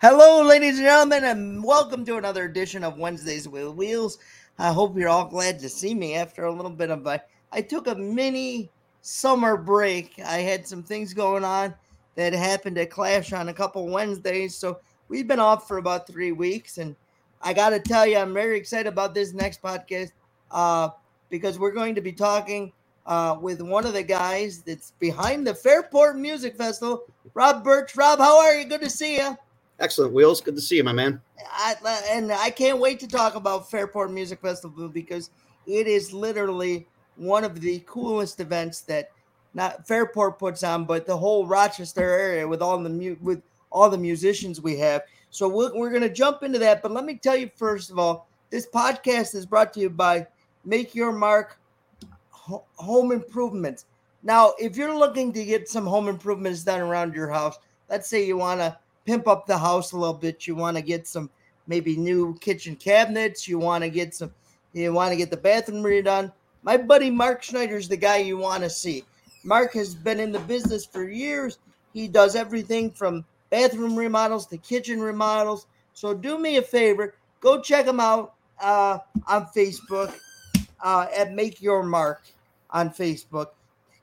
Hello, ladies and gentlemen, and welcome to another edition of Wednesdays with Wheels. I hope you're all glad to see me after a little bit of a. I took a mini summer break. I had some things going on that happened to clash on a couple Wednesdays, so we've been off for about three weeks. And I got to tell you, I'm very excited about this next podcast uh, because we're going to be talking uh, with one of the guys that's behind the Fairport Music Festival, Rob Birch. Rob, how are you? Good to see you. Excellent, Wheels. Good to see you, my man. I, and I can't wait to talk about Fairport Music Festival because it is literally one of the coolest events that not Fairport puts on, but the whole Rochester area with all the mu- with all the musicians we have. So we're, we're going to jump into that. But let me tell you first of all, this podcast is brought to you by Make Your Mark Home Improvements. Now, if you're looking to get some home improvements done around your house, let's say you want to pimp up the house a little bit. You want to get some maybe new kitchen cabinets. You want to get some, you want to get the bathroom redone. My buddy Mark Schneider is the guy you want to see. Mark has been in the business for years. He does everything from bathroom remodels to kitchen remodels. So do me a favor, go check him out uh, on Facebook uh, at Make Your Mark on Facebook.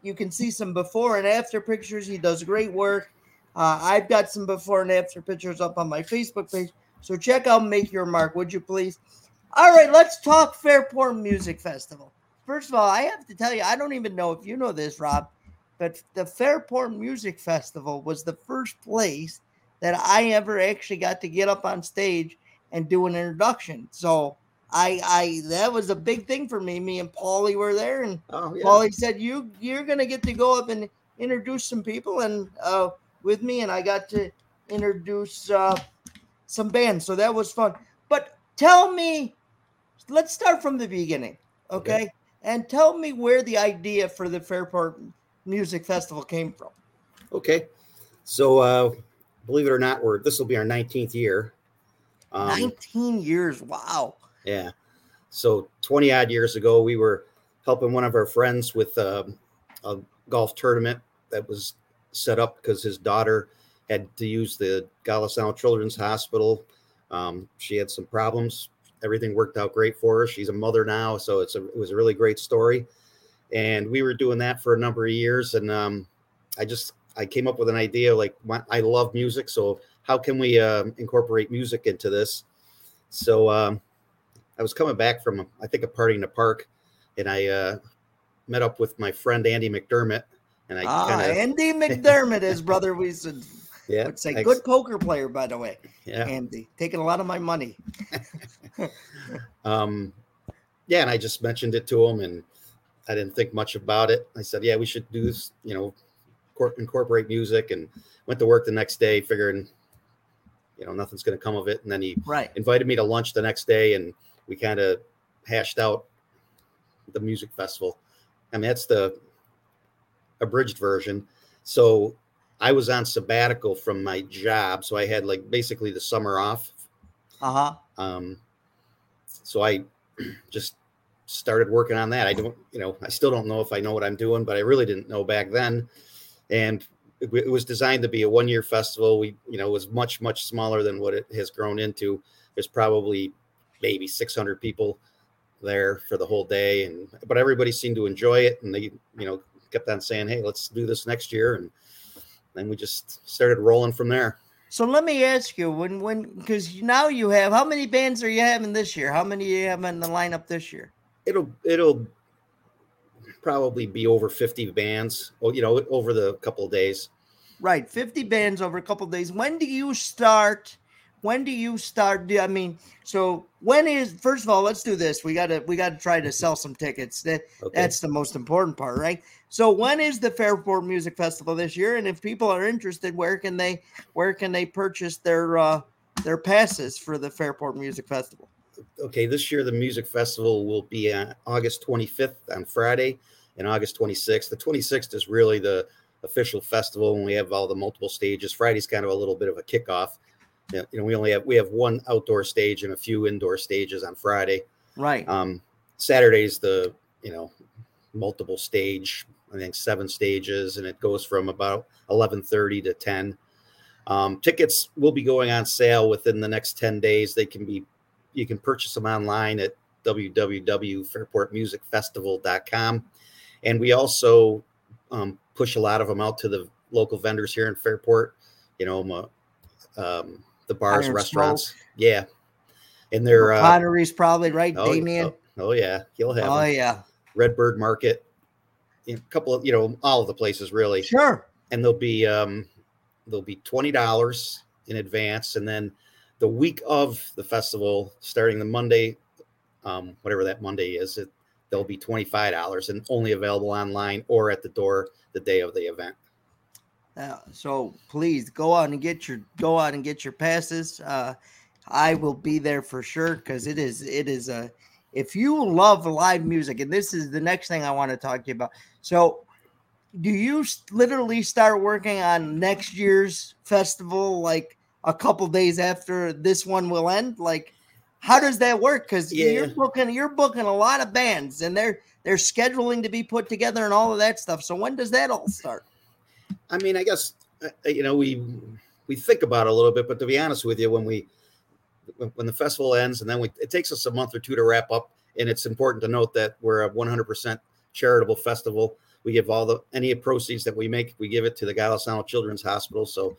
You can see some before and after pictures. He does great work. Uh, I've got some before and after pictures up on my Facebook page. So check out Make Your Mark, would you please? All right, let's talk Fairport Music Festival. First of all, I have to tell you, I don't even know if you know this, Rob, but the Fairport Music Festival was the first place that I ever actually got to get up on stage and do an introduction. So I, I that was a big thing for me. Me and Paulie were there, and oh, yeah. Paulie said, "You, you're gonna get to go up and introduce some people." And uh, with me, and I got to introduce uh, some bands. So that was fun. But tell me, let's start from the beginning, okay? okay. And tell me where the idea for the Fairport Music Festival came from. Okay. So, uh, believe it or not, we're this will be our 19th year. Um, 19 years. Wow. Yeah. So 20 odd years ago, we were helping one of our friends with uh, a golf tournament that was set up because his daughter had to use the Golisano Children's Hospital. Um, she had some problems. Everything worked out great for her. She's a mother now, so it's a, it was a really great story. And we were doing that for a number of years. And um, I just I came up with an idea like my, I love music, so how can we uh, incorporate music into this? So um, I was coming back from I think a party in the park, and I uh, met up with my friend Andy McDermott, and I ah, kinda... Andy McDermott, his brother, we said. Yeah, would say I... good poker player, by the way. Yeah, Andy taking a lot of my money. um, yeah, and I just mentioned it to him, and I didn't think much about it. I said, "Yeah, we should do this," you know, incorporate music, and went to work the next day, figuring, you know, nothing's going to come of it. And then he right. invited me to lunch the next day, and we kind of hashed out the music festival. I mean, that's the abridged version. So I was on sabbatical from my job, so I had like basically the summer off. Uh huh. Um, so I just started working on that. I don't, you know, I still don't know if I know what I'm doing, but I really didn't know back then. And it, it was designed to be a one year festival. We, you know, was much, much smaller than what it has grown into. There's probably maybe 600 people there for the whole day. And, but everybody seemed to enjoy it. And they, you know, kept on saying, "Hey, let's do this next year," and then we just started rolling from there. So let me ask you, when when because now you have how many bands are you having this year? How many you have in the lineup this year? It'll it'll probably be over fifty bands. Well, you know, over the couple of days. Right, fifty bands over a couple of days. When do you start? When do you start i mean so when is first of all let's do this. We gotta we gotta try to sell some tickets. That okay. that's the most important part right? So when is the fairport music festival this year? And if people are interested where can they where can they purchase their uh their passes for the fairport music festival? Okay this year the music festival will be on august 25th on friday and august 26th the 26th is really the official festival when we have all the multiple stages. Friday's kind of a little bit of a kickoff you know, we only have we have one outdoor stage and a few indoor stages on Friday. Right. Um, Saturday's the you know multiple stage. I think seven stages, and it goes from about eleven thirty to ten. Um, tickets will be going on sale within the next 10 days. They can be, you can purchase them online at www.fairportmusicfestival.com. And we also um, push a lot of them out to the local vendors here in Fairport, you know, um, the bars, Iron restaurants. Smoke. Yeah. And they're uh, potteries probably right, oh, Damien. Oh, oh, yeah. You'll have Oh them. yeah. Redbird Market. A couple of, you know, all of the places really. Sure. And they'll be um they'll be twenty dollars in advance. And then the week of the festival, starting the Monday, um, whatever that Monday is, it, they'll be $25 and only available online or at the door the day of the event. Uh, so please go out and get your go out and get your passes. Uh, I will be there for sure because it is it is a if you love live music and this is the next thing I want to talk to you about. So do you literally start working on next year's festival like a couple days after this one will end? Like how does that work? Because yeah. you're booking you're booking a lot of bands and they're they're scheduling to be put together and all of that stuff. So when does that all start? I mean, I guess uh, uh, you know we we think about it a little bit, but to be honest with you, when we when the festival ends and then we, it takes us a month or two to wrap up, and it's important to note that we're a 100% charitable festival. We give all the any proceeds that we make, we give it to the Golisano Children's Hospital. So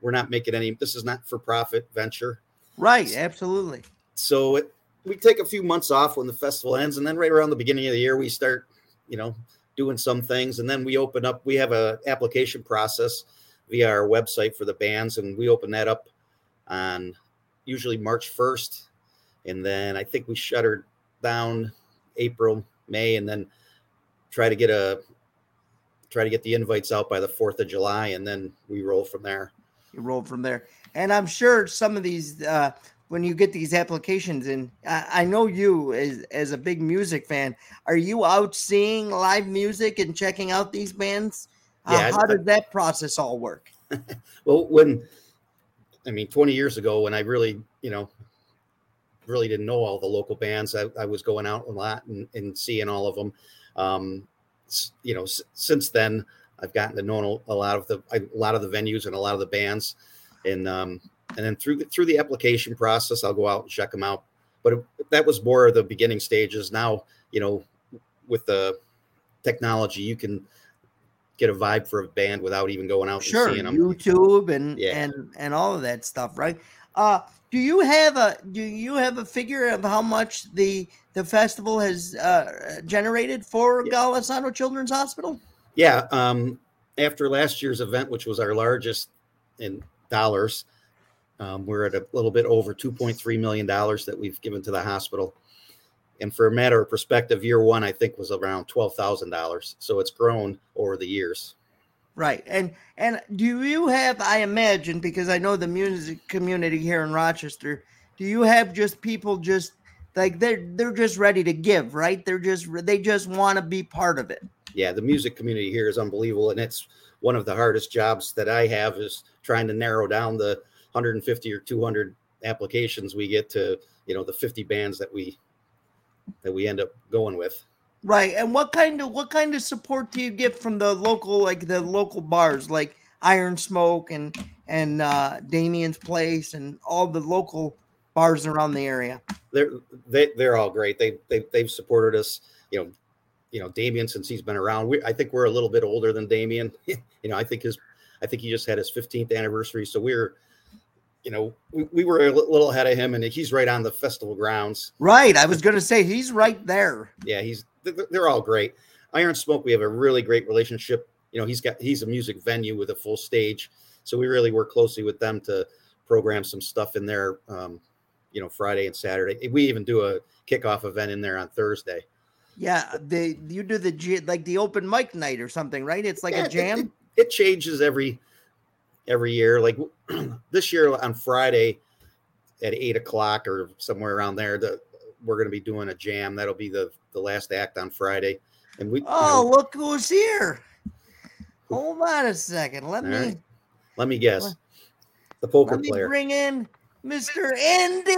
we're not making any. This is not for profit venture. Right. Absolutely. So it, we take a few months off when the festival ends, and then right around the beginning of the year, we start, you know, doing some things, and then we open up. We have a application process via our website for the bands, and we open that up on usually March first, and then I think we shuttered down April, May, and then try to get a try to get the invites out by the fourth of July, and then we roll from there. You roll from there, and I'm sure some of these uh, when you get these applications and I, I, know you as, as a big music fan. Are you out seeing live music and checking out these bands? Uh, yeah, how I, did that process all work? Well when i mean 20 years ago when i really you know really didn't know all the local bands i, I was going out a lot and, and seeing all of them. Um, you know s- since then i've gotten to know a lot of the a lot of the venues and a lot of the bands. And um, and then through the, through the application process, I'll go out and check them out. But it, that was more of the beginning stages. Now, you know, with the technology, you can get a vibe for a band without even going out sure, and seeing them. YouTube and yeah. and and all of that stuff, right? Uh, do you have a do you have a figure of how much the the festival has uh, generated for yeah. Golisano Children's Hospital? Yeah, um, after last year's event, which was our largest in dollars, um, we're at a little bit over $2.3 million that we've given to the hospital. And for a matter of perspective, year one, I think, was around $12,000. So it's grown over the years. Right. And and do you have, I imagine, because I know the music community here in Rochester, do you have just people just like they're they're just ready to give, right? They're just they just want to be part of it. Yeah, the music community here is unbelievable. And it's one of the hardest jobs that I have is trying to narrow down the 150 or 200 applications we get to you know the 50 bands that we that we end up going with. Right and what kind of what kind of support do you get from the local like the local bars like iron smoke and and uh damien's place and all the local bars around the area? They're they, they're all great. They, they they've supported us you know you know damien since he's been around. We, i think we're a little bit older than damien. You know i think his i think he just had his 15th anniversary so we're you know, we, we were a little ahead of him, and he's right on the festival grounds. Right. I was going to say he's right there. Yeah, he's they're all great. Iron Smoke, we have a really great relationship. You know, he's got he's a music venue with a full stage, so we really work closely with them to program some stuff in there. Um, you know, Friday and Saturday. We even do a kickoff event in there on Thursday. Yeah, they you do the like the open mic night or something, right? It's like yeah, a jam. It, it, it changes every every year. Like this year on Friday at eight o'clock or somewhere around there, that we're going to be doing a jam. That'll be the the last act on Friday. And we oh you know, look who's here. Hold on a second. Let me right. let me guess. The poker let me player. Bring in Mr. Andy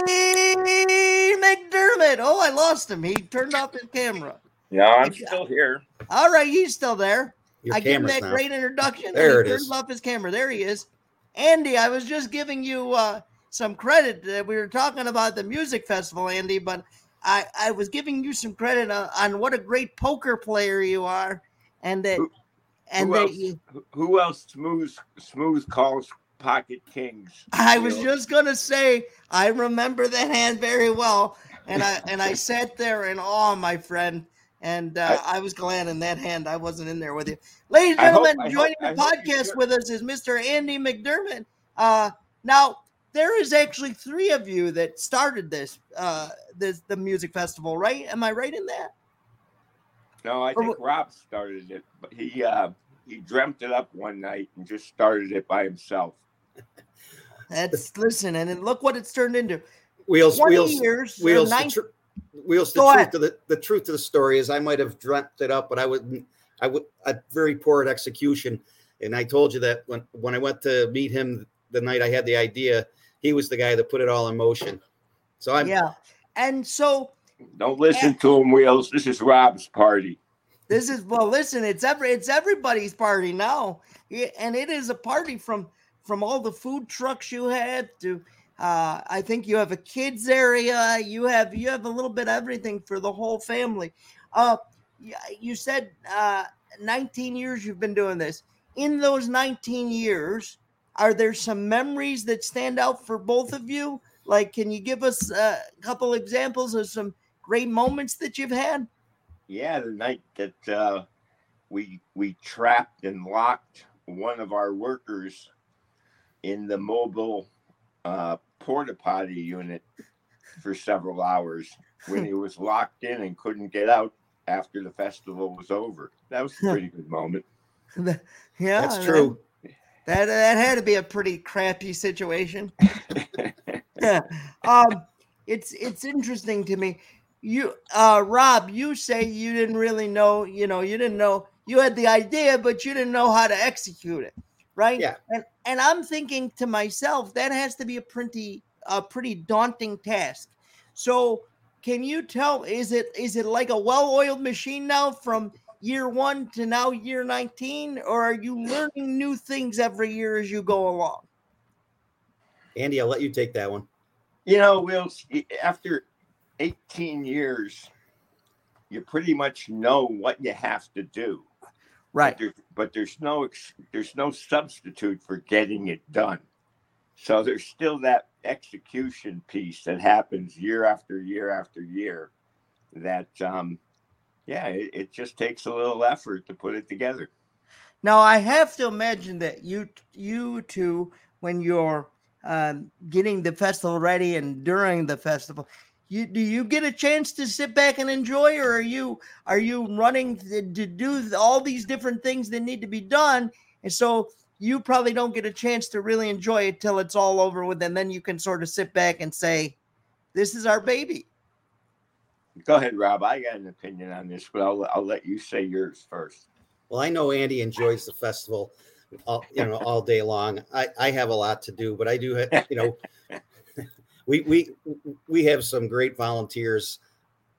McDermott. Oh, I lost him. He turned off his camera. Yeah, I'm still here. All right, he's still there. Your I give him that now. great introduction. There it turns is. off his camera. There he is. Andy, I was just giving you uh, some credit. that We were talking about the music festival, Andy, but I, I was giving you some credit on, on what a great poker player you are, and that Who- and who that else? you, Who- Who else smooth smooth calls pocket kings? I was Will? just gonna say I remember that hand very well, and I and I sat there in awe, my friend, and uh, I, was glad in that hand I wasn't in there with you, ladies and I hope- gentlemen. Joining hope- the I podcast should. with us is Mr. Andy McDermott. Uh, now there is actually three of you that started this uh, this the music festival, right? Am I right in that? No, I Or think Rob started it, but he uh, he dreamt it up one night and just started it by himself. That's listen, and then look what it's turned into. Wheels, Twenty wheels, years, or wheels. The nine- tr- wheels. The Go truth ahead. of the the truth of the story is, I might have dreamt it up, but I would, I would, a very poor at execution. And I told you that when when I went to meet him the night I had the idea, he was the guy that put it all in motion. So I'm yeah, and so Don't listen to him, Wheels. This is Rob's party. This is well. Listen, it's every it's everybody's party now, and it is a party from from all the food trucks you had to. Uh, I think you have a kids area. You have you have a little bit of everything for the whole family. Uh, you said uh, 19 years you've been doing this. In those 19 years, are there some memories that stand out for both of you? Like, can you give us a couple examples of some great moments that you've had? Yeah, the night that uh, we we trapped and locked one of our workers in the mobile uh, porta potty unit for several hours when he was locked in and couldn't get out after the festival was over. That was a pretty good moment. yeah, that's that- true. That that had to be a pretty crappy situation. yeah. Um it's it's interesting to me. You uh Rob, you say you didn't really know, you know, you didn't know you had the idea, but you didn't know how to execute it, right? Yeah. And and I'm thinking to myself, that has to be a pretty a pretty daunting task. So can you tell is it is it like a well-oiled machine now from year one to now year 19 or are you learning new things every year as you go along Andy, I'll let you take that one. You know, Will, after 18 years, you pretty much know what you have to do. But, there, but there's no there's no substitute for getting it done. So there's still that execution piece that happens year after year after year. That um, yeah, it, it just takes a little effort to put it together. now i have to imagine that you you two when you're um, getting the festival ready and during the festival you do you get a chance to sit back and enjoy or are you are you running to, to do all these different things that need to be done and so you probably don't get a chance to really enjoy it till it's all over with and then you can sort of sit back and say this is our baby Go ahead, Rob. I got an opinion on this, but I'll I'll let you say yours first. Well, I know Andy enjoys the festival, all, you know, all day long. I, I have a lot to do, but I do, you know, we we we have some great volunteers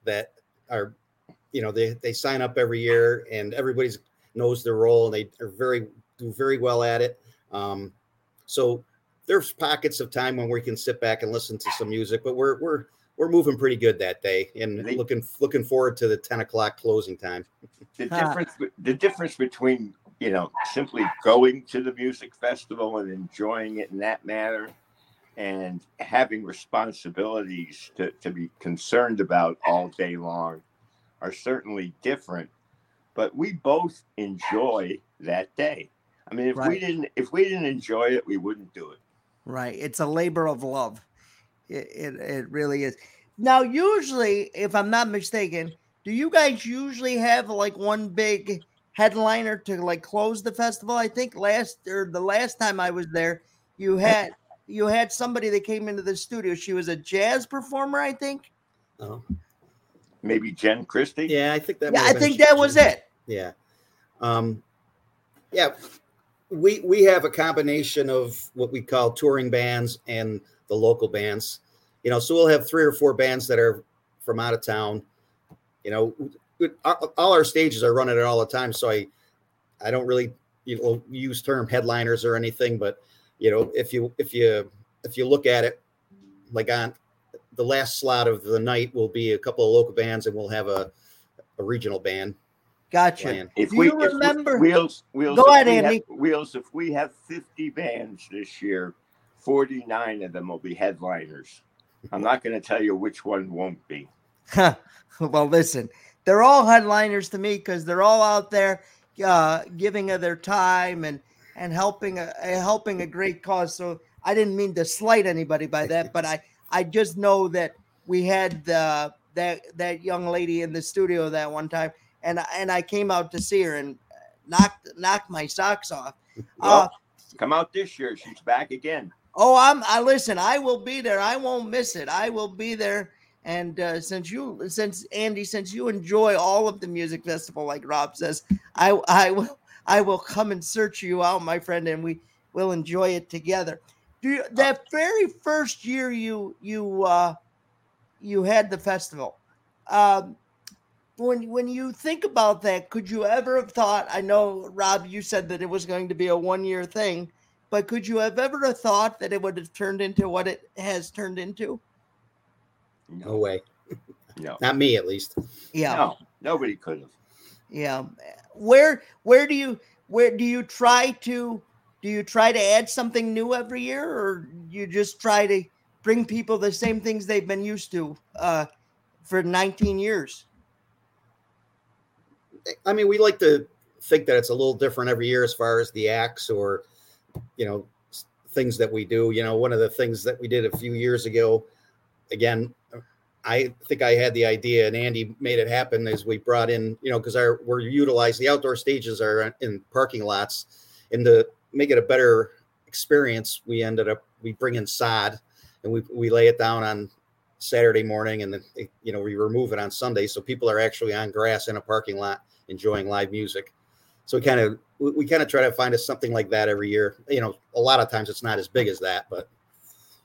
that are, you know, they they sign up every year, and everybody's knows their role, and they are very do very well at it. Um, so there's pockets of time when we can sit back and listen to some music, but we're we're we're moving pretty good that day, and They- looking looking forward to the ten o'clock closing time. the difference the difference between you know simply going to the music festival and enjoying it in that manner and having responsibilities to, to be concerned about all day long are certainly different but we both enjoy that day i mean if we didn't if we didn't enjoy it we wouldn't do it Right. It's a labor of love. It, it, it really is. Now, usually, if I'm not mistaken, do you guys usually have like one big headliner to like close the festival? I think last or the last time I was there, you had you had somebody that came into the studio. She was a jazz performer, I think. Oh, maybe jen christie yeah, I think that. Yeah, I have been think that was it. Yeah. Um, yeah. We we have a combination of what we call touring bands and the local bands. You know, so we'll have three or four bands that are from out of town. You know, we- all all our stages are running it all the time, so I I don't really you know use term headliners or anything, but you know, if you if you if you look at it, like on the last slot of the night will be a couple of local bands, and we'll have a a regional band. Gotcha. playing. If Do we you if we- remember- wheels wheels Go if ahead, we have- wheels if we have 50 bands this year 49 of them will be headliners i'm not going to tell you which one won't be well, listen, they're all headliners to me because they're all out there uh, giving of their time and and helping a, a helping a great cause. So I didn't mean to slight anybody by that, but I I just know that we had the that that young lady in the studio that one time, and I- and I came out to see her and knocked knocked my socks off. Uh, Well, come out this year she's back again Oh, I'm. I listen. I will be there. I won't miss it. I will be there. And uh, since you, since Andy, since you enjoy all of the music festival, like Rob says, I, I will, I will come and search you out, my friend, and we will enjoy it together. Do you, that very first year you, you, uh, you had the festival. Um, when when you think about that, could you ever have thought? I know, Rob, you said that it was going to be a one year thing but could you have ever have thought that it would have turned into what it has turned into? No way, no not me at least. Yeah, no nobody could have yeah. Where where do you where do you try to do you try to add something new every year, or you just try to bring people the same things they've been used to uh, for 19 years? I mean, we like to think that it's a little different every year as far as the acts or, you know, things that we do. You know, one of the things that we did a few years ago, again, I think I had the idea and Andy made it happen as we brought in, you know, because our we're utilized the outdoor stages are in parking lots, and to make it a better experience, we ended up we bring in sod and we we lay it down on Saturday morning and then eh, you know we remove it on Sunday, so people are actually on grass in a parking lot enjoying live music. So we kind of we, we kind of try to find us something like that every year. You know, a lot of times it's not as big as that, but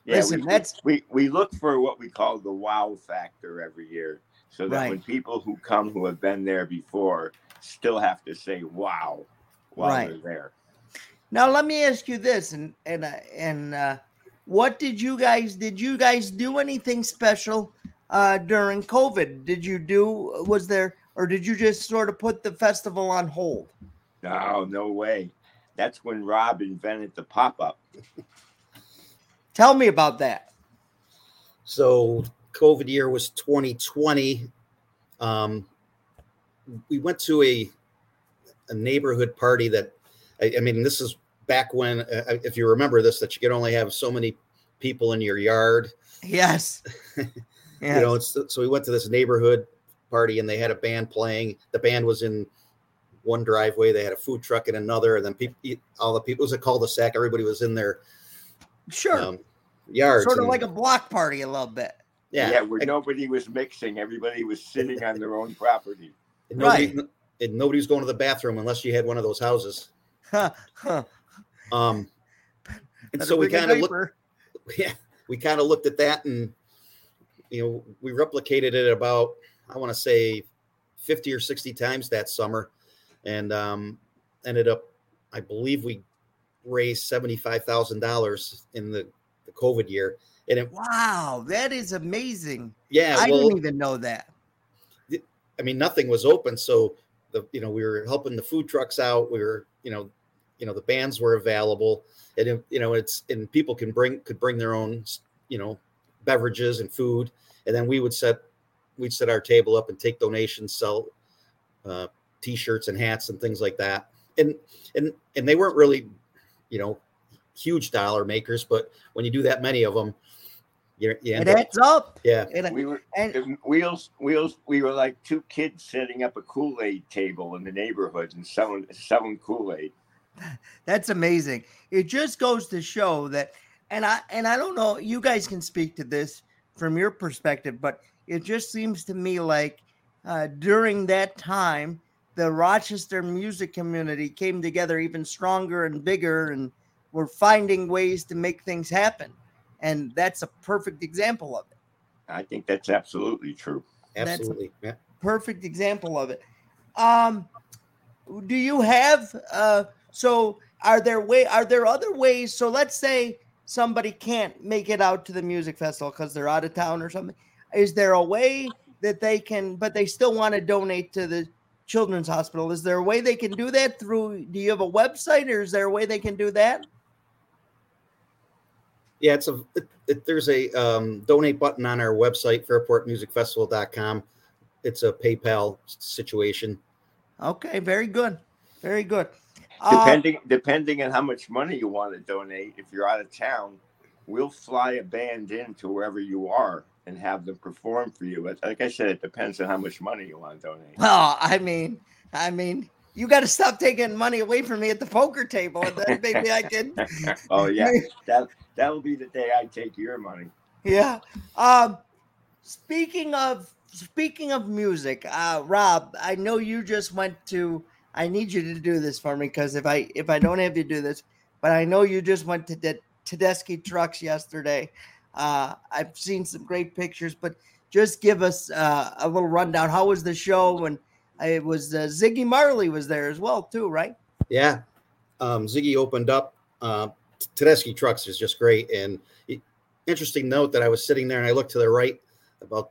yeah Listen, we, that's- we we look for what we call the wow factor every year so that Right. when people who come who have been there before still have to say wow while Right. they're there Now let me ask you this, and and uh, and uh, what did you guys did you guys do anything special uh, during COVID? Did you do was there or did you just sort of put the festival on hold? no no way that's when rob invented the pop-up Tell me about that. So COVID year was 2020. Um, we went to a a neighborhood party that I, I mean, this is back when, uh, if you remember this, that you could only have so many people in your yard. Yes. yes. You know, it's, so we went to this neighborhood party and they had a band playing. The band was in one driveway. They had a food truck in another, and then people, all the people it was a cul-de-sac. Everybody was in their sure. um, yards. sort of and- like a block party a little bit. yeah, yeah where nobody was mixing everybody was sitting on their own property And nobody, and nobody was going to the bathroom unless you had one of those houses. Huh, huh. Um, and Better so we kind of looked, yeah, we kind of looked at that, and you know, we replicated it about I want to say fifty or sixty times that summer, and um, ended up, I believe we raised seventy five thousand dollars in the, the COVID year, and it, Wow, that is amazing. yeah, I well, didn't even know that. I mean, nothing was open, so the you know we were helping the food trucks out. We were you know, you know the bands were available, and it- you know it's and people can bring could bring their own you know beverages and food, and then we would set we'd set our table up and take donations, sell uh, t-shirts and hats and things like that, and and and they weren't really you know huge dollar makers, but when you do that many of them, you you It end up, adds up. yeah. It, we were and And wheels wheels we were like two kids setting up a kool-aid table in the neighborhood and selling selling kool-aid That's amazing. It just goes to show that, and I and I don't know. You guys can speak to this from your perspective, but it just seems to me like uh, during that time, the Rochester music community came together even stronger and bigger, and were finding ways to make things happen. And that's a perfect example of it. i think that's absolutely true That's- Absolutely. Yeah. perfect example of it. Um, do you have uh, so are there way are there other ways? So let's say somebody can't make it out to the music festival because they're out of town or something. Is there a way that they can, but they still want to donate to the children's hospital? Is there a way they can do that through? Do you have a website, or is there a way they can do that? Yeah, it's a it, it, there's a um, donate button on our website, fairportmusicfestival.com. It's a PayPal situation. Okay, very good, very good. Depending uh, depending on how much money you want to donate, if you're out of town, we'll fly a band in to wherever you are and have them perform for you. But like I said, it depends on how much money you want to donate. Oh, I mean, I mean, you got to stop taking money away from me at the poker table, and then maybe I can. oh yeah, that that will be the day I take your money. Yeah. Um, speaking of speaking of music, uh, Rob, I know you just went to. I need you to do this for me because if I if I don't have you do this, but I know you just went to the Tedeschi Trucks yesterday. Uh, I've seen some great pictures, but just give us uh, a little rundown. How was the show? And it was uh, Ziggy Marley was there as well, too, right? Yeah, um, Ziggy opened up. Uh, Tedeschi Trucks is just great. And interesting note that I was sitting there and I looked to the right about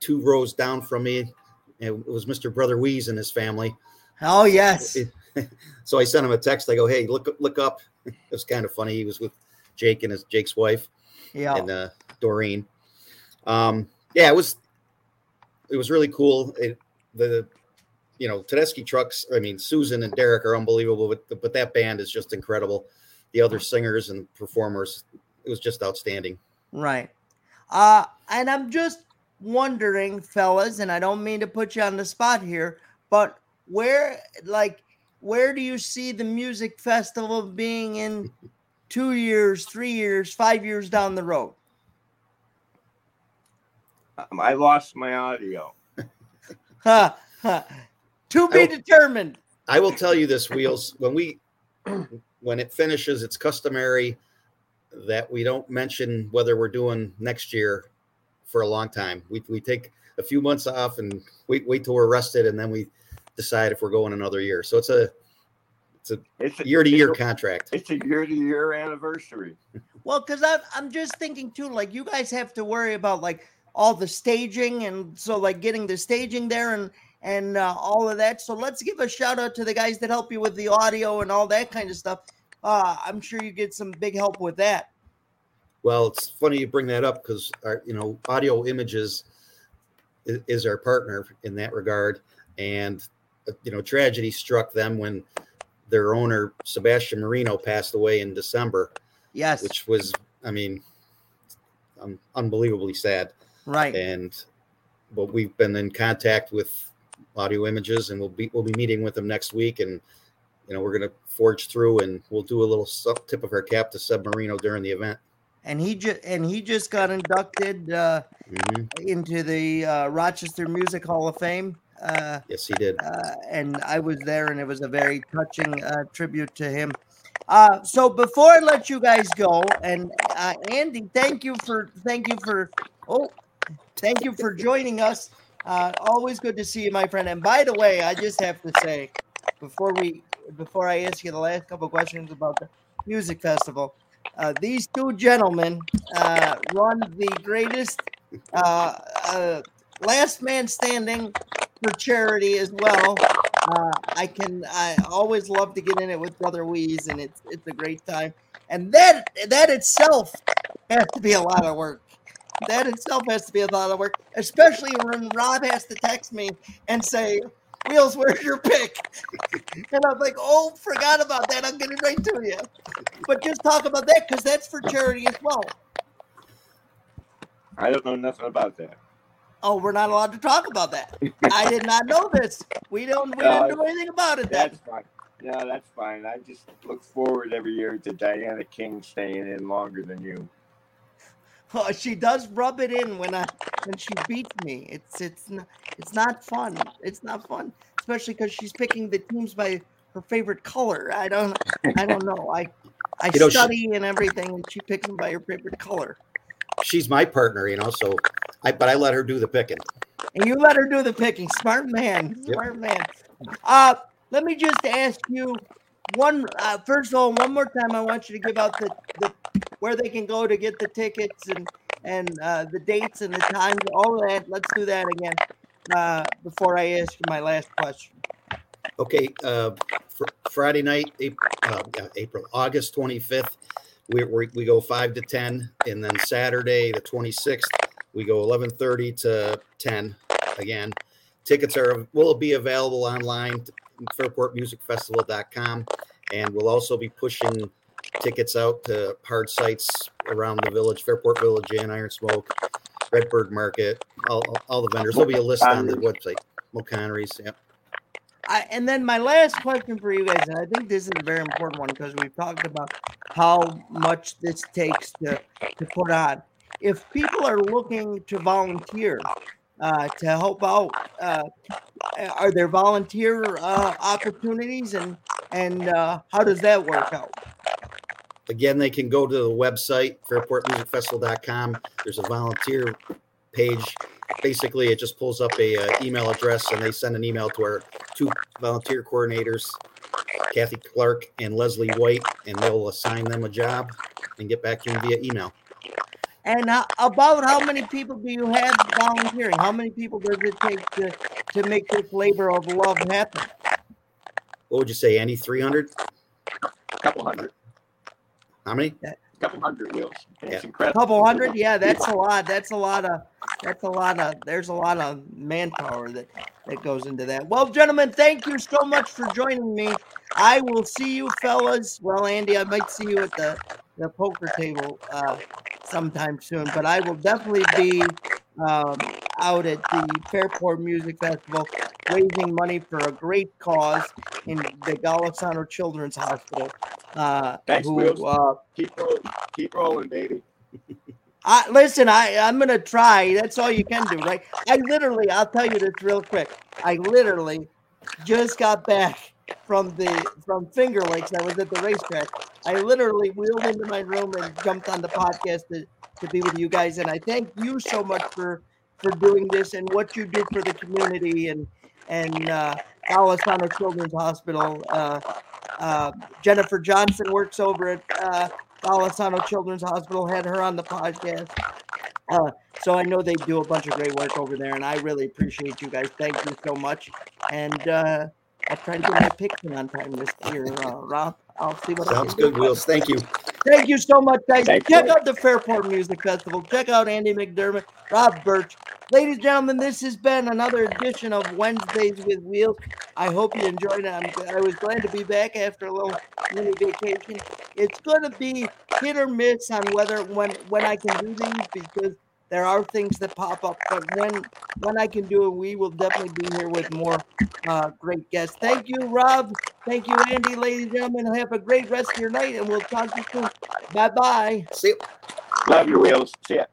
two rows down from me. And it was Mr. Brother Weeze and his family. Oh, yes. so I sent him a text. I go, hey, look, look up. It was kind of funny. He was with Jake and his Jake's wife. Yeah. And uh, Doreen. Um, yeah, it was it was really cool. It, the you know Tedeschi trucks. I mean, Susan and Derek are unbelievable, but but that band is just incredible the other singers and performers. It was just outstanding. Right. Uh, and I'm just wondering, fellas, and I don't mean to put you on the spot here, but where, like, where do you see the music festival being in two years, three years, five years down the road? Um, I lost my audio. huh, huh. To be I will, determined. I will tell you this, Wheels. When we when it finishes, it's customary that we don't mention whether we're doing next year for a long time. We, we take a few months off and wait wait till we're rested, and then we decide if we're going another year. So it's a it's a it's year to year contract. It's a year to year anniversary. Well, because I'm I'm just thinking too, like you guys have to worry about like all the staging, and so like getting the staging there and and uh, all of that. So let's give a shout out to the guys that help you with the audio and all that kind of stuff. Uh, I'm sure you get some big help with that. Well, it's funny you bring that up because our, you know, audio images is, is our partner in that regard, and uh, you know, tragedy struck them when their owner Sebastian Marino passed away in December. Yes, which was, I mean, um, unbelievably sad. Right, and but we've been in contact with audio images, and we'll be we'll be meeting with them next week, and you know we're going to forge through, and we'll do a little tip of our cap to Seb Marino during the event. And he just and he just got inducted uh, mm-hmm. into the uh, Rochester Music Hall of Fame. Uh, yes, he did. Uh, and I was there, and it was a very touching uh, tribute to him. Uh, so before I let you guys go, and uh, Andy, thank you for thank you for oh, thank you for joining us. Uh, always good to see you, my friend. And by the way, I just have to say, before we before I ask you the last couple questions about the music festival, uh, these two gentlemen uh, run the greatest uh, uh, last man standing for charity as well. Uh, I can I always love to get in it with Brother Weeze, and it's it's a great time. And that that itself has to be a lot of work that itself has to be a lot of work, especially when Rob has to text me and say, Wheels, where's your pick? And I'm like, oh, forgot about that. I'm getting right to you. But just talk about that because that's for charity as well. I don't know nothing about that. Oh, we're not allowed to talk about that. I did not know this. We don't. We no, don't know anything about it. That's then. fine. No, that's fine. I just look forward every year to Diana King staying in longer than you. Oh, she does rub it in when I when she beats me. It's it's not it's not fun. It's not fun, especially because she's picking the teams by her favorite color. I don't I don't know. I I you know, study she, and everything, and she picks them by her favorite color. She's my partner, you know. So I but I let her do the picking. And you let her do the picking. Smart man. Smart yep. man. Uh let me just ask you one uh, first of all, one more time, I want you to give out the, the where they can go to get the tickets and and uh, the dates and the times, all that. Let's do that again uh, before I ask you my last question. Okay, uh, fr- Friday night, April, uh, April, August 25th, we, we, we go 5 to 10. And then Saturday, the 26th, we go 11.30 to 10 again. Tickets are will be available online, fairportmusicfestival.com. And we'll also be pushing tickets out to hard sites around the village, Fairport Village, and Iron Smoke, Redbird Market, all, all the vendors. There'll be a list on the website. Mulconry's, yep. I, and then my last question for you guys, and I think this is a very important one because we've talked about how much this takes to, to put on. If people are looking to volunteer uh, to help out, uh, are there volunteer uh, opportunities and and uh, how does that work out? Again, they can go to the website, fairportmusicfestival.com. There's a volunteer page. Basically, it just pulls up a uh, email address and they send an email to our two volunteer coordinators, Kathy Clark and Leslie White, and they'll assign them a job and get back to you via email. And uh, about how many people do you have volunteering? How many people does it take to, to make this labor of love happen? What would you say, Andy? 300? A couple hundred. How many? A couple hundred wheels. It's Yeah. incredible. couple hundred yeah that's a lot that's a lot of that's a lot of there's a lot of manpower that that goes into that well gentlemen thank you so much for joining me i will see you fellas well andy i might see you at the the poker table uh sometime soon but i will definitely be um out at the fairport music festival raising money for a great cause in the Golisano Children's Hospital. Uh, Thanks, who, Wheels. uh, Keep rolling. Keep rolling, baby. I listen, I I'm gonna try. That's all you can do, right? I literally, I'll tell you this real quick. I literally just got back from the from Finger Lakes. I was at the racetrack. I literally wheeled into my room and jumped on the podcast to, to be with you guys. And I thank you so much for for doing this and what you do for the community and and uh Alisano Children's Hospital. Uh, uh, Jennifer Johnson works over at uh, Alisano Children's Hospital. Had her on the podcast. Uh, so I know they do a bunch of great work over there, and I really appreciate you guys. Thank you so much. And uh, I'll try to get my picks in on time this year, uh, Rob. I'll see what I Sounds can good, Wheels. Thank you. Thank you so much, guys. Thank Check you. out the Fairport Music Festival. Check out Andy McDermott, Rob Birch. Ladies and gentlemen, this has been another edition of Wednesdays with Wheels. I hope you enjoyed it. I'm, I was glad to be back after a little mini vacation. It's going to be hit or miss on whether when when I can do these because there are things that pop up. But when when I can do it, we will definitely be here with more uh, great guests. Thank you, Rob. Thank you, Andy. Ladies and gentlemen, have a great rest of your night, and we'll talk to you soon. Bye bye. See you. Love your wheels. See ya.